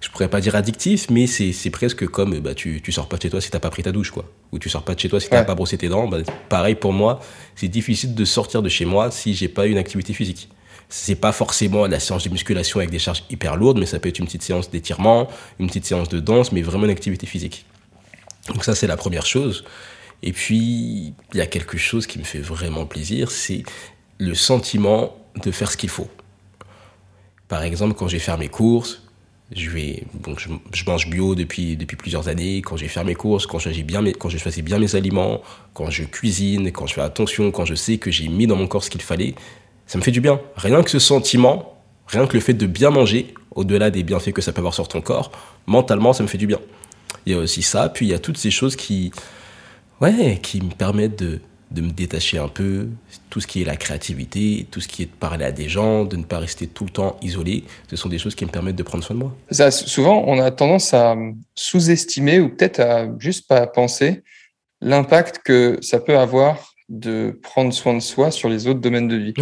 je pourrais pas dire addictif mais c'est presque comme bah tu tu sors pas de chez toi si t'as pas pris ta douche quoi ou tu sors pas de chez toi si t'as pas brossé tes dents bah, pareil pour moi c'est difficile de sortir de chez moi si j'ai pas une activité physique c'est pas forcément la séance de musculation avec des charges hyper lourdes mais ça peut être une petite séance d'étirement une petite séance de danse mais vraiment une activité physique. Donc ça c'est la première chose. Et puis il y a quelque chose qui me fait vraiment plaisir c'est le sentiment de faire ce qu'il faut. Par exemple, quand j'ai fait mes courses, je, vais, bon, je, mange bio depuis, depuis plusieurs années. Quand j'ai fait mes courses, quand, bien mes, quand je choisis bien mes aliments, quand je cuisine, quand je fais attention, quand je sais que j'ai mis dans mon corps ce qu'il fallait, ça me fait du bien. Rien que ce sentiment, rien que le fait de bien manger, au-delà des bienfaits que ça peut avoir sur ton corps, mentalement, ça me fait du bien. Il y a aussi ça, puis il y a toutes ces choses qui, ouais, qui me permettent de, de me détacher un peu, tout ce qui est la créativité, tout ce qui est de parler à des gens, de ne pas rester tout le temps isolé, ce sont des choses qui me permettent de prendre soin de moi. Ça, souvent, on a tendance à sous-estimer ou peut-être à juste pas penser l'impact que ça peut avoir de prendre soin de soi sur les autres domaines de vie.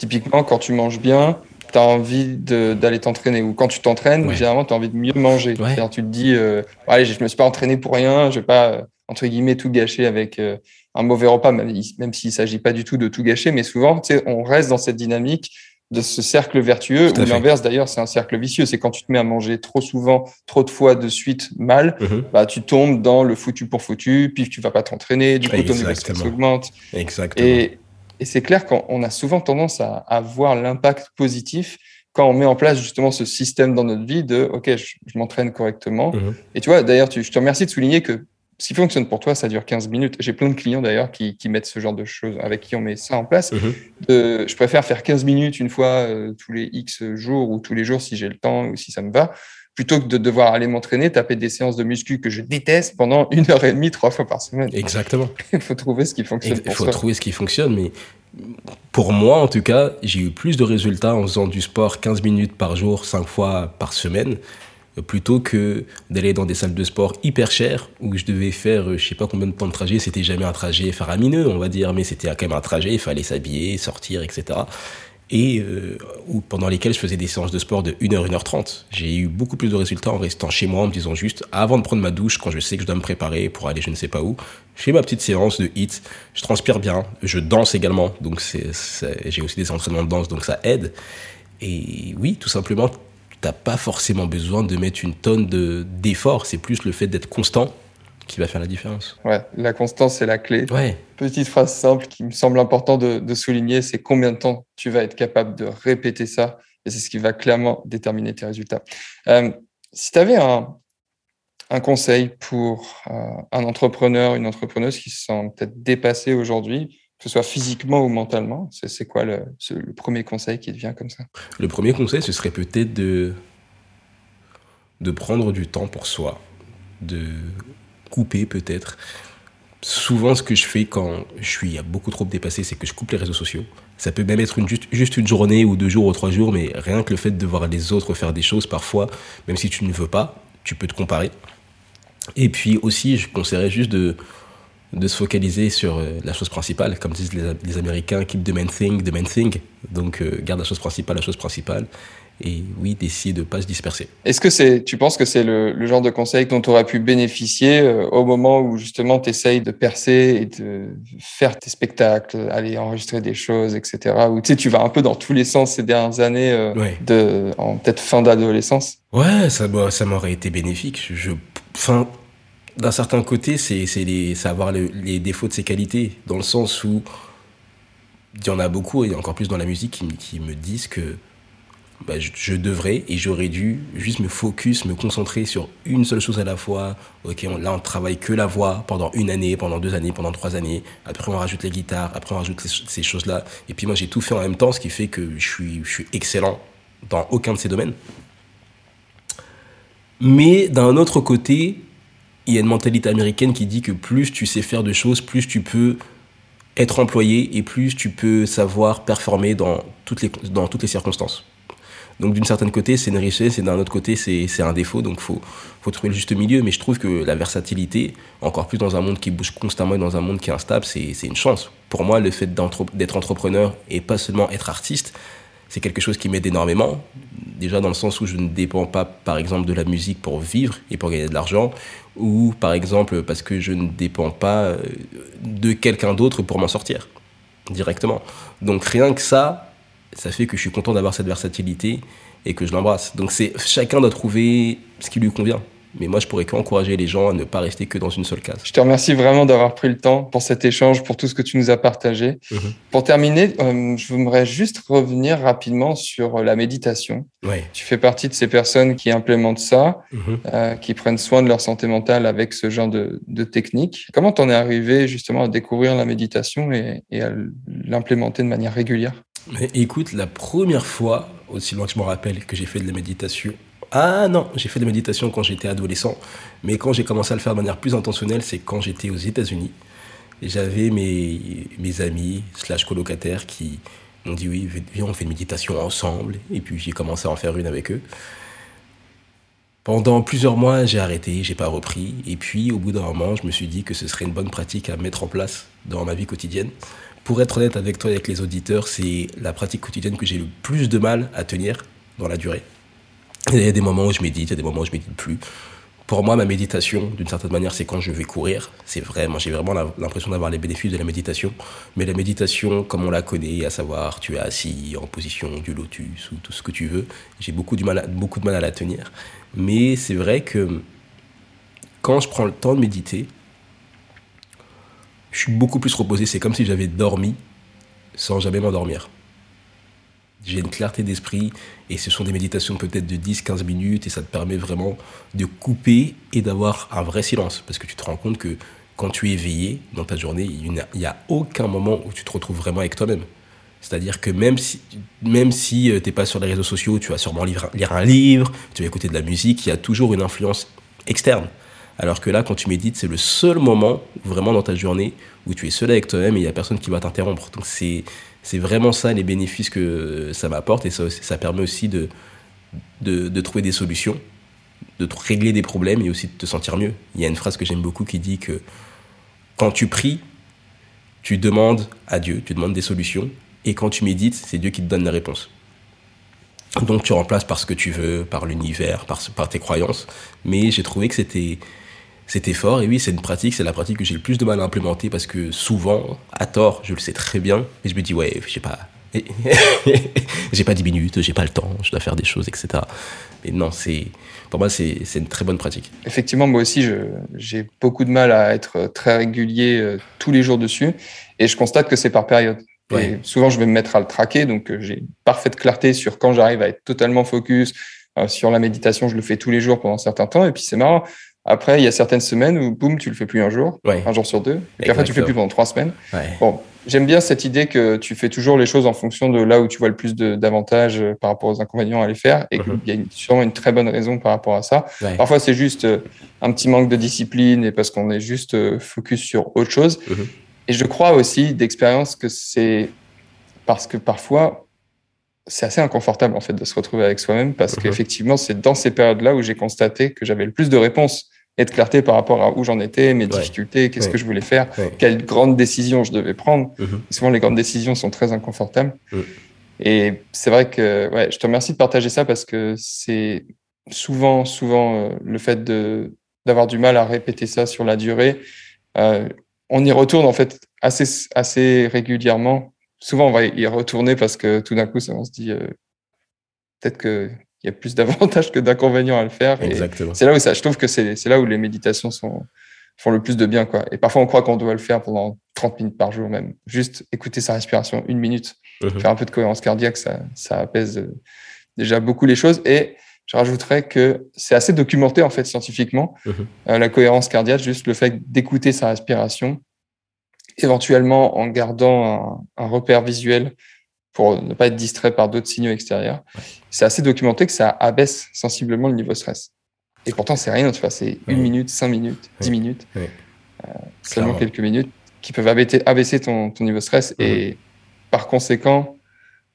Typiquement, quand tu manges bien, tu as envie d'aller t'entraîner. Ou quand tu t'entraînes, généralement, tu as envie de mieux manger. Tu te dis, euh, allez, je me suis pas entraîné pour rien, je vais pas, euh, entre guillemets, tout gâcher avec... Euh, un mauvais repas, même, même s'il s'agit pas du tout de tout gâcher, mais souvent, on reste dans cette dynamique de ce cercle vertueux, ou l'inverse d'ailleurs, c'est un cercle vicieux. C'est quand tu te mets à manger trop souvent, trop de fois de suite mal, mm-hmm. bah, tu tombes dans le foutu pour foutu, puis tu vas pas t'entraîner, du coup ton augmente. Exactement. Et, et c'est clair qu'on a souvent tendance à, à voir l'impact positif quand on met en place justement ce système dans notre vie de OK, je, m'entraîne correctement. Mm-hmm. Et tu vois, d'ailleurs, je te remercie de souligner que ce qui fonctionne pour toi, ça dure 15 minutes. J'ai plein de clients d'ailleurs qui, mettent ce genre de choses, avec qui on met ça en place. Mhm. je préfère faire 15 minutes une fois euh, tous les X jours ou tous les jours si j'ai le temps ou si ça me va, plutôt que de devoir aller m'entraîner, taper des séances de muscu que je déteste pendant une heure et demie, trois fois par semaine. Exactement. *laughs* Il faut trouver ce qui fonctionne. Il faut trouver ce qui fonctionne, mais pour moi en tout cas, j'ai eu plus de résultats en faisant du sport 15 minutes par jour, 5 fois par semaine plutôt que d'aller dans des salles de sport hyper chères où je devais faire je sais pas combien de temps de trajet c'était jamais un trajet faramineux on va dire mais c'était quand même un trajet il fallait s'habiller sortir etc et euh, pendant lesquels je faisais des séances de sport de 1h 1h30 j'ai eu beaucoup plus de résultats en restant chez moi en me disant juste avant de prendre ma douche quand je sais que je dois me préparer pour aller je ne sais pas où je fais ma petite séance de hit je transpire bien je danse également donc j'ai aussi des entraînements de danse donc ça aide et oui tout simplement t'as pas forcément besoin de mettre une tonne d'efforts. c'est plus le fait d'être constant qui va faire la différence. Ouais, la constance, c'est la clé. Ouais. Petite phrase simple qui me semble important de, souligner, c'est combien de temps tu vas être capable de répéter ça. Et c'est ce qui va clairement déterminer tes résultats. Euh, si tu avais un, un, conseil pour euh, un entrepreneur, une entrepreneuse qui se sent peut-être dépassé aujourd'hui, que ce soit physiquement ou mentalement C'est quoi le, le, premier conseil qui te vient comme ça? Le premier conseil, ce serait peut-être de, de prendre du temps pour soi, de couper peut-être. Souvent, ce que je fais quand je suis beaucoup trop dépassé, c'est que je coupe les réseaux sociaux. Ça peut même être juste, une journée ou deux jours ou trois jours, mais rien que le fait de voir les autres faire des choses, parfois, même si tu ne veux pas, tu peux te comparer. Et puis aussi, je conseillerais juste de, de se focaliser sur euh, la chose principale, comme disent les, Américains, keep the main thing, the main thing. Donc euh, garde la chose principale, la chose principale. Et oui, d'essayer de ne pas se disperser. Est-ce que c'est, tu penses que c'est le, genre de conseil dont tu aurais pu bénéficier euh, au moment où justement tu essayes de percer et de faire tes spectacles, aller enregistrer des choses, etc. Ou tu sais, tu vas un peu dans tous les sens ces dernières années, de, en peut-être fin d'adolescence? Ouais, ça, ça m'aurait été bénéfique. Je Enfin, d'un certain côté, c'est avoir les défauts de ses qualités, dans le sens où il y en a beaucoup, et encore plus dans la musique, qui, qui me disent que bah, je, devrais et j'aurais dû juste me focus, me concentrer sur une seule chose à la fois. Ok, là on travaille que la voix pendant une année, pendant deux années, pendant trois années. Après on rajoute les guitares, après on rajoute ces choses-là. Et puis moi j'ai tout fait en même temps, ce qui fait que je suis, je suis excellent dans aucun de ces domaines. Mais d'un autre côté, il y a une mentalité américaine qui dit que plus tu sais faire de choses, plus tu peux être employé et plus tu peux savoir performer dans toutes les, dans toutes les circonstances. Donc d'une certaine côté, c'est une richesse et d'un autre côté, c'est un défaut. Donc faut, faut trouver le juste milieu. Mais je trouve que la versatilité, encore plus dans un monde qui bouge constamment et dans un monde qui est instable, c'est une chance. Pour moi, le fait d'être entrepreneur et pas seulement être artiste, c'est quelque chose qui m'aide énormément. Déjà dans le sens où je ne dépends pas, par exemple, de la musique pour vivre et pour gagner de l'argent, ou par exemple parce que je ne dépends pas euh, de quelqu'un d'autre pour m'en sortir directement. Donc rien que ça, ça fait que je suis content d'avoir cette versatilité et que je l'embrasse. Donc c'est chacun doit trouver ce qui lui convient. Mais moi, je pourrais qu'encourager les gens à ne pas rester que dans une seule case. Je te remercie vraiment d'avoir pris le temps pour cet échange, pour tout ce que tu nous as partagé. Mhm. Pour terminer, euh, je voudrais juste revenir rapidement sur la méditation. Ouais. Tu fais partie de ces personnes qui implémentent ça, mhm. euh, qui prennent soin de leur santé mentale avec ce genre de, de technique. Comment t'en es arrivé justement à découvrir la méditation et, et à l'implémenter de manière régulière? Écoute, la première fois, aussi loin que je me rappelle, que j'ai fait de la méditation. Ah non, j'ai fait de la méditation quand j'étais adolescent, mais quand j'ai commencé à le faire de manière plus intentionnelle, c'est quand j'étais aux États-Unis. J'avais mes, mes amis, slash colocataires, qui m'ont dit oui, viens, on fait une méditation ensemble. Et puis j'ai commencé à en faire une avec eux. Pendant plusieurs mois, j'ai arrêté, j'ai pas repris. Et puis, au bout d'un moment, je me suis dit que ce serait une bonne pratique à mettre en place dans ma vie quotidienne pour être honnête avec toi et avec les auditeurs, c'est la pratique quotidienne que j'ai le plus de mal à tenir dans la durée. Il y a des moments où je médite, il y a des moments où je médite plus. Pour moi, ma méditation, d'une certaine manière, c'est quand je vais courir. C'est vraiment, j'ai vraiment l'impression d'avoir les bénéfices de la méditation. Mais la méditation, comme on la connaît, à savoir, tu es assis en position du lotus ou tout ce que tu veux, j'ai beaucoup, de mal à la tenir. Mais c'est vrai que quand je prends le temps de méditer, je suis beaucoup plus reposé. C'est comme si j'avais dormi sans jamais m'endormir. J'ai une clarté d'esprit et ce sont des méditations peut-être de 10-15 minutes et ça te permet vraiment de couper et d'avoir un vrai silence. Parce que tu te rends compte que quand tu es éveillé dans ta journée, il n'y a, aucun moment où tu te retrouves vraiment avec toi-même. C'est-à-dire que même si, euh, tu n'es pas sur les réseaux sociaux, tu vas sûrement lire un livre, tu vas écouter de la musique, il y a toujours une influence externe. Alors que là, quand tu médites, c'est le seul moment vraiment dans ta journée où tu es seul avec toi-même et il n'y a personne qui va t'interrompre. Donc c'est, c'est vraiment ça les bénéfices que ça m'apporte et ça, ça permet aussi de, de, trouver des solutions, de régler des problèmes et aussi de te sentir mieux. Il y a une phrase que j'aime beaucoup qui dit que quand tu pries, tu demandes à Dieu, tu demandes des solutions et quand tu médites, c'est Dieu qui te donne la réponse. Donc tu remplaces par ce que tu veux, par l'univers, par, par tes croyances. Mais j'ai trouvé que c'était c'était fort. Et oui, c'est une pratique, c'est la pratique que j'ai le plus de mal à implémenter parce que souvent, à tort, je le sais très bien, mais je me dis, ouais, j'ai pas. *laughs* j'ai pas 10 minutes, j'ai pas le temps, je dois faire des choses, etc. Mais non, c'est pour moi, c'est une très bonne pratique. Effectivement, moi aussi, j'ai beaucoup de mal à être très régulier euh, tous les jours dessus. Et je constate que c'est par période. Et souvent, je vais me mettre à le traquer. Donc, euh, j'ai parfaite clarté sur quand j'arrive à être totalement focus. Euh, sur la méditation, je le fais tous les jours pendant un certain temps. Et puis, c'est marrant. Après, il y a certaines semaines où, boum, tu le fais plus un jour, un jour sur deux. Et puis après, tu le fais plus pendant trois semaines. Bon, j'aime bien cette idée que tu fais toujours les choses en fonction de là où tu vois le plus d'avantages euh, par rapport aux inconvénients à les faire et qu'il y a sûrement une très bonne raison par rapport à ça. Parfois, c'est juste euh, un petit manque de discipline et parce qu'on est juste euh, focus sur autre chose. Mhm. Et je crois aussi d'expérience que c'est parce que parfois, c'est assez inconfortable en fait de se retrouver avec soi-même parce mhm. qu'effectivement, c'est dans ces périodes-là où j'ai constaté que j'avais le plus de réponses et de clarté par rapport à où j'en étais, mes difficultés, qu'est-ce que je voulais faire, quelles grandes décisions je devais prendre. Mhm. Souvent, les grandes décisions sont très inconfortables. Et c'est vrai que ouais, je te remercie de partager ça parce que c'est souvent, souvent euh, le fait de d'avoir du mal à répéter ça sur la durée. Euh, on y retourne en fait assez, assez régulièrement. Souvent, on va y retourner parce que tout d'un coup, on se dit euh, peut-être que il y a plus *laughs* d'avantages que d'inconvénients à le faire. Exactement. C'est là où ça, je trouve que c'est là où les méditations sont, font le plus de bien. Quoi. Et parfois, on croit qu'on doit le faire pendant 30 minutes par jour même. Juste écouter sa respiration une minute, mhm. faire un peu de cohérence cardiaque, ça, ça apaise euh, déjà beaucoup les choses. Et je rajouterais que c'est assez documenté en fait scientifiquement, mhm. euh, la cohérence cardiaque, juste le fait d'écouter sa respiration, éventuellement en gardant un, un repère visuel pour ne pas être distrait par d'autres signaux extérieurs. C'est assez documenté que ça abaisse sensiblement le niveau stress. Et pourtant, c'est rien, tu vois, c'est une minute, cinq minutes, dix minutes, euh, seulement quelques minutes qui peuvent abaisser, abaisser ton, ton, niveau stress et par conséquent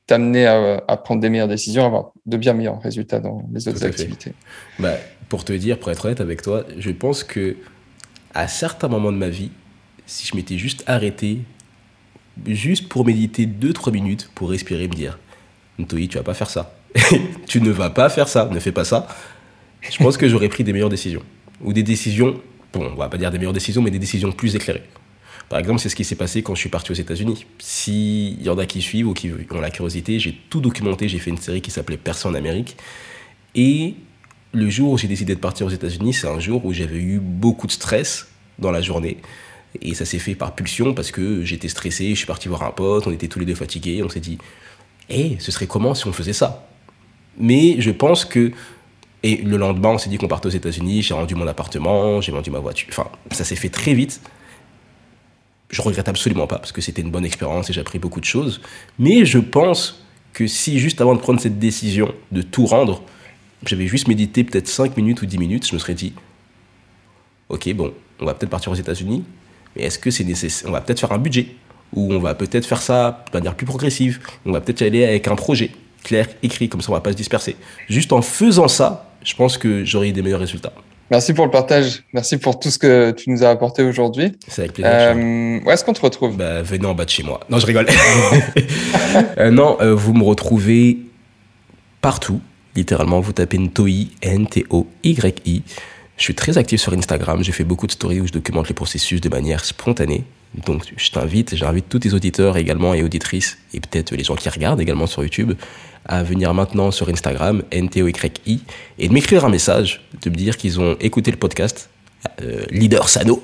t'amener à, à, prendre des meilleures décisions, à avoir de bien meilleurs résultats dans les autres activités. Bah, pour te dire, pour être honnête avec toi, je pense que à certains moments de ma vie, si je m'étais juste arrêté juste pour méditer 2-3 minutes, pour respirer, me dire Ntoi, tu vas pas faire ça. *laughs* tu ne vas pas faire ça, ne fais pas ça. Je pense que j'aurais pris des meilleures décisions. Ou des décisions, bon, on va pas dire des meilleures décisions, mais des décisions plus éclairées. Par exemple, c'est ce qui s'est passé quand je suis parti aux États-Unis. S'il y en a qui suivent ou qui ont la curiosité, j'ai tout documenté. J'ai fait une série qui s'appelait Personne en Amérique. Et le jour où j'ai décidé de partir aux États-Unis, c'est un jour où j'avais eu beaucoup de stress dans la journée. Et ça s'est fait par pulsion parce que j'étais stressé, je suis parti voir un pote, on était tous les deux fatigués, on s'est dit, hé, ce serait comment si on faisait ça? Mais je pense que. Et le lendemain, on s'est dit qu'on partait aux États-Unis, j'ai rendu mon appartement, j'ai vendu ma voiture. Enfin, ça s'est fait très vite. Je regrette absolument pas parce que c'était une bonne expérience et j'ai appris beaucoup de choses. Mais je pense que si juste avant de prendre cette décision de tout rendre, j'avais juste médité peut-être 5 minutes ou 10 minutes, je me serais dit, ok, bon, on va peut-être partir aux États-Unis, mais est-ce que c'est nécessaire On va peut-être faire un budget, ou on va peut-être faire ça de manière plus progressive, on va peut-être y aller avec un projet clair, écrit, comme ça on va pas se disperser. Juste en faisant ça, je pense que j'aurai des meilleurs résultats. Merci pour le partage. Merci pour tout ce que tu nous as apporté aujourd'hui. C'est avec plaisir. Euh, où est-ce qu'on te retrouve? Bah, Venez en bas de chez moi. Non, je rigole. *laughs* euh, non, euh, vous me retrouvez partout. Littéralement, vous tapez Ntoi, N-T-O-Y-I. Je suis très actif sur Instagram, j'ai fait beaucoup de stories où je documente les processus de manière spontanée. Donc je t'invite, j'invite tous tes auditeurs également et auditrices, et peut-être les gens qui regardent également sur YouTube, à venir maintenant sur Instagram, NTOYI, et de m'écrire un message, de me dire qu'ils ont écouté le podcast, euh, Leader Sano,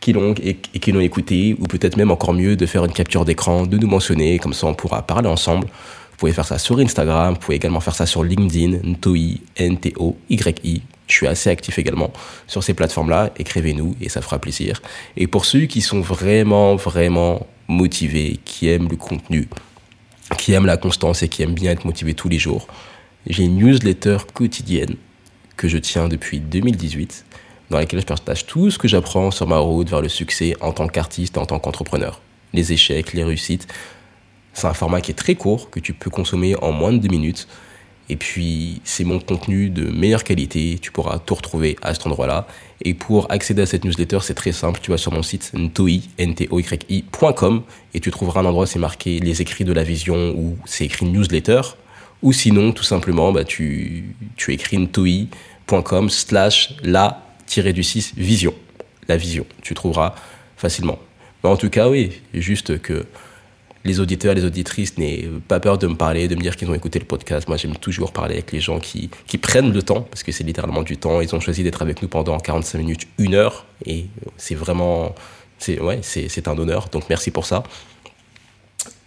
qui l'ont et, et l'ont écouté, ou peut-être même encore mieux de faire une capture d'écran, de nous mentionner, comme ça on pourra parler ensemble. Vous pouvez faire ça sur Instagram, vous pouvez également faire ça sur LinkedIn, NTOI, N-T-O-Y-I. Je suis assez actif également sur ces plateformes-là. Écrivez-nous et ça fera plaisir. Et pour ceux qui sont vraiment, vraiment motivés, qui aiment le contenu, qui aiment la constance et qui aiment bien être motivés tous les jours, j'ai une newsletter quotidienne que je tiens depuis 2018 dans laquelle je partage tout ce que j'apprends sur ma route vers le succès en tant qu'artiste en tant qu'entrepreneur. Les échecs, les réussites. C'est un format qui est très court, que tu peux consommer en moins de deux minutes et puis, c'est mon contenu de meilleure qualité. Tu pourras tout retrouver à cet endroit-là. Et pour accéder à cette newsletter, c'est très simple. Tu vas sur mon site ntoi, et tu trouveras un endroit, c'est marqué les écrits de la vision ou c'est écrit newsletter. Ou sinon, tout simplement, bah, tu, tu écris ntoi.com slash la-du-6 vision. La vision. Tu trouveras facilement. Mais en tout cas, oui, juste que les auditeurs, les auditrices n'aient pas peur de me parler, de me dire qu'ils ont écouté le podcast. Moi, j'aime toujours parler avec les gens qui, qui prennent le temps, parce que c'est littéralement du temps. Ils ont choisi d'être avec nous pendant 45 minutes, une heure, et c'est vraiment, c'est ouais, c'est un honneur. Donc merci pour ça.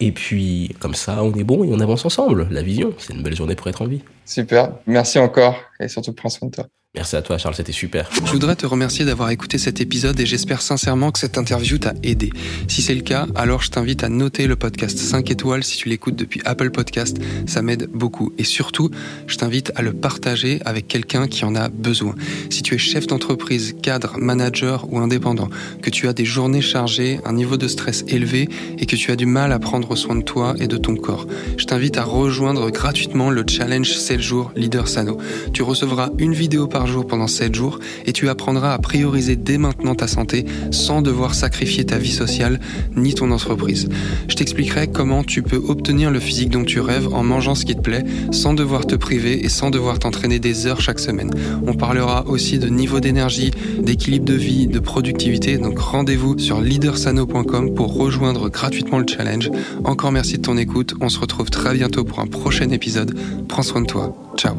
Et puis, comme ça, on est bon et on avance ensemble. La vision, c'est une belle journée pour être en vie. Super. Merci encore, et surtout prends soin de toi. Merci à toi Charles, c'était super. Je voudrais te remercier d'avoir écouté cet épisode et j'espère sincèrement que cette interview t'a aidé. Si c'est le cas, alors je t'invite à noter le podcast 5 étoiles si tu l'écoutes depuis Apple Podcast, ça m'aide beaucoup. Et surtout, je t'invite à le partager avec quelqu'un qui en a besoin. Si tu es chef d'entreprise, cadre, manager ou indépendant, que tu as des journées chargées, un niveau de stress élevé et que tu as du mal à prendre soin de toi et de ton corps, je t'invite à rejoindre gratuitement le challenge 7 jours Leader Sano. Tu recevras une vidéo par jour pendant 7 jours et tu apprendras à prioriser dès maintenant ta santé sans devoir sacrifier ta vie sociale ni ton entreprise. Je t'expliquerai comment tu peux obtenir le physique dont tu rêves en mangeant ce qui te plaît sans devoir te priver et sans devoir t'entraîner des heures chaque semaine. On parlera aussi de niveau d'énergie, d'équilibre de vie, de productivité. Donc rendez-vous sur leadersano.com pour rejoindre gratuitement le challenge. Encore merci de ton écoute. On se retrouve très bientôt pour un prochain épisode. Prends soin de toi. Ciao.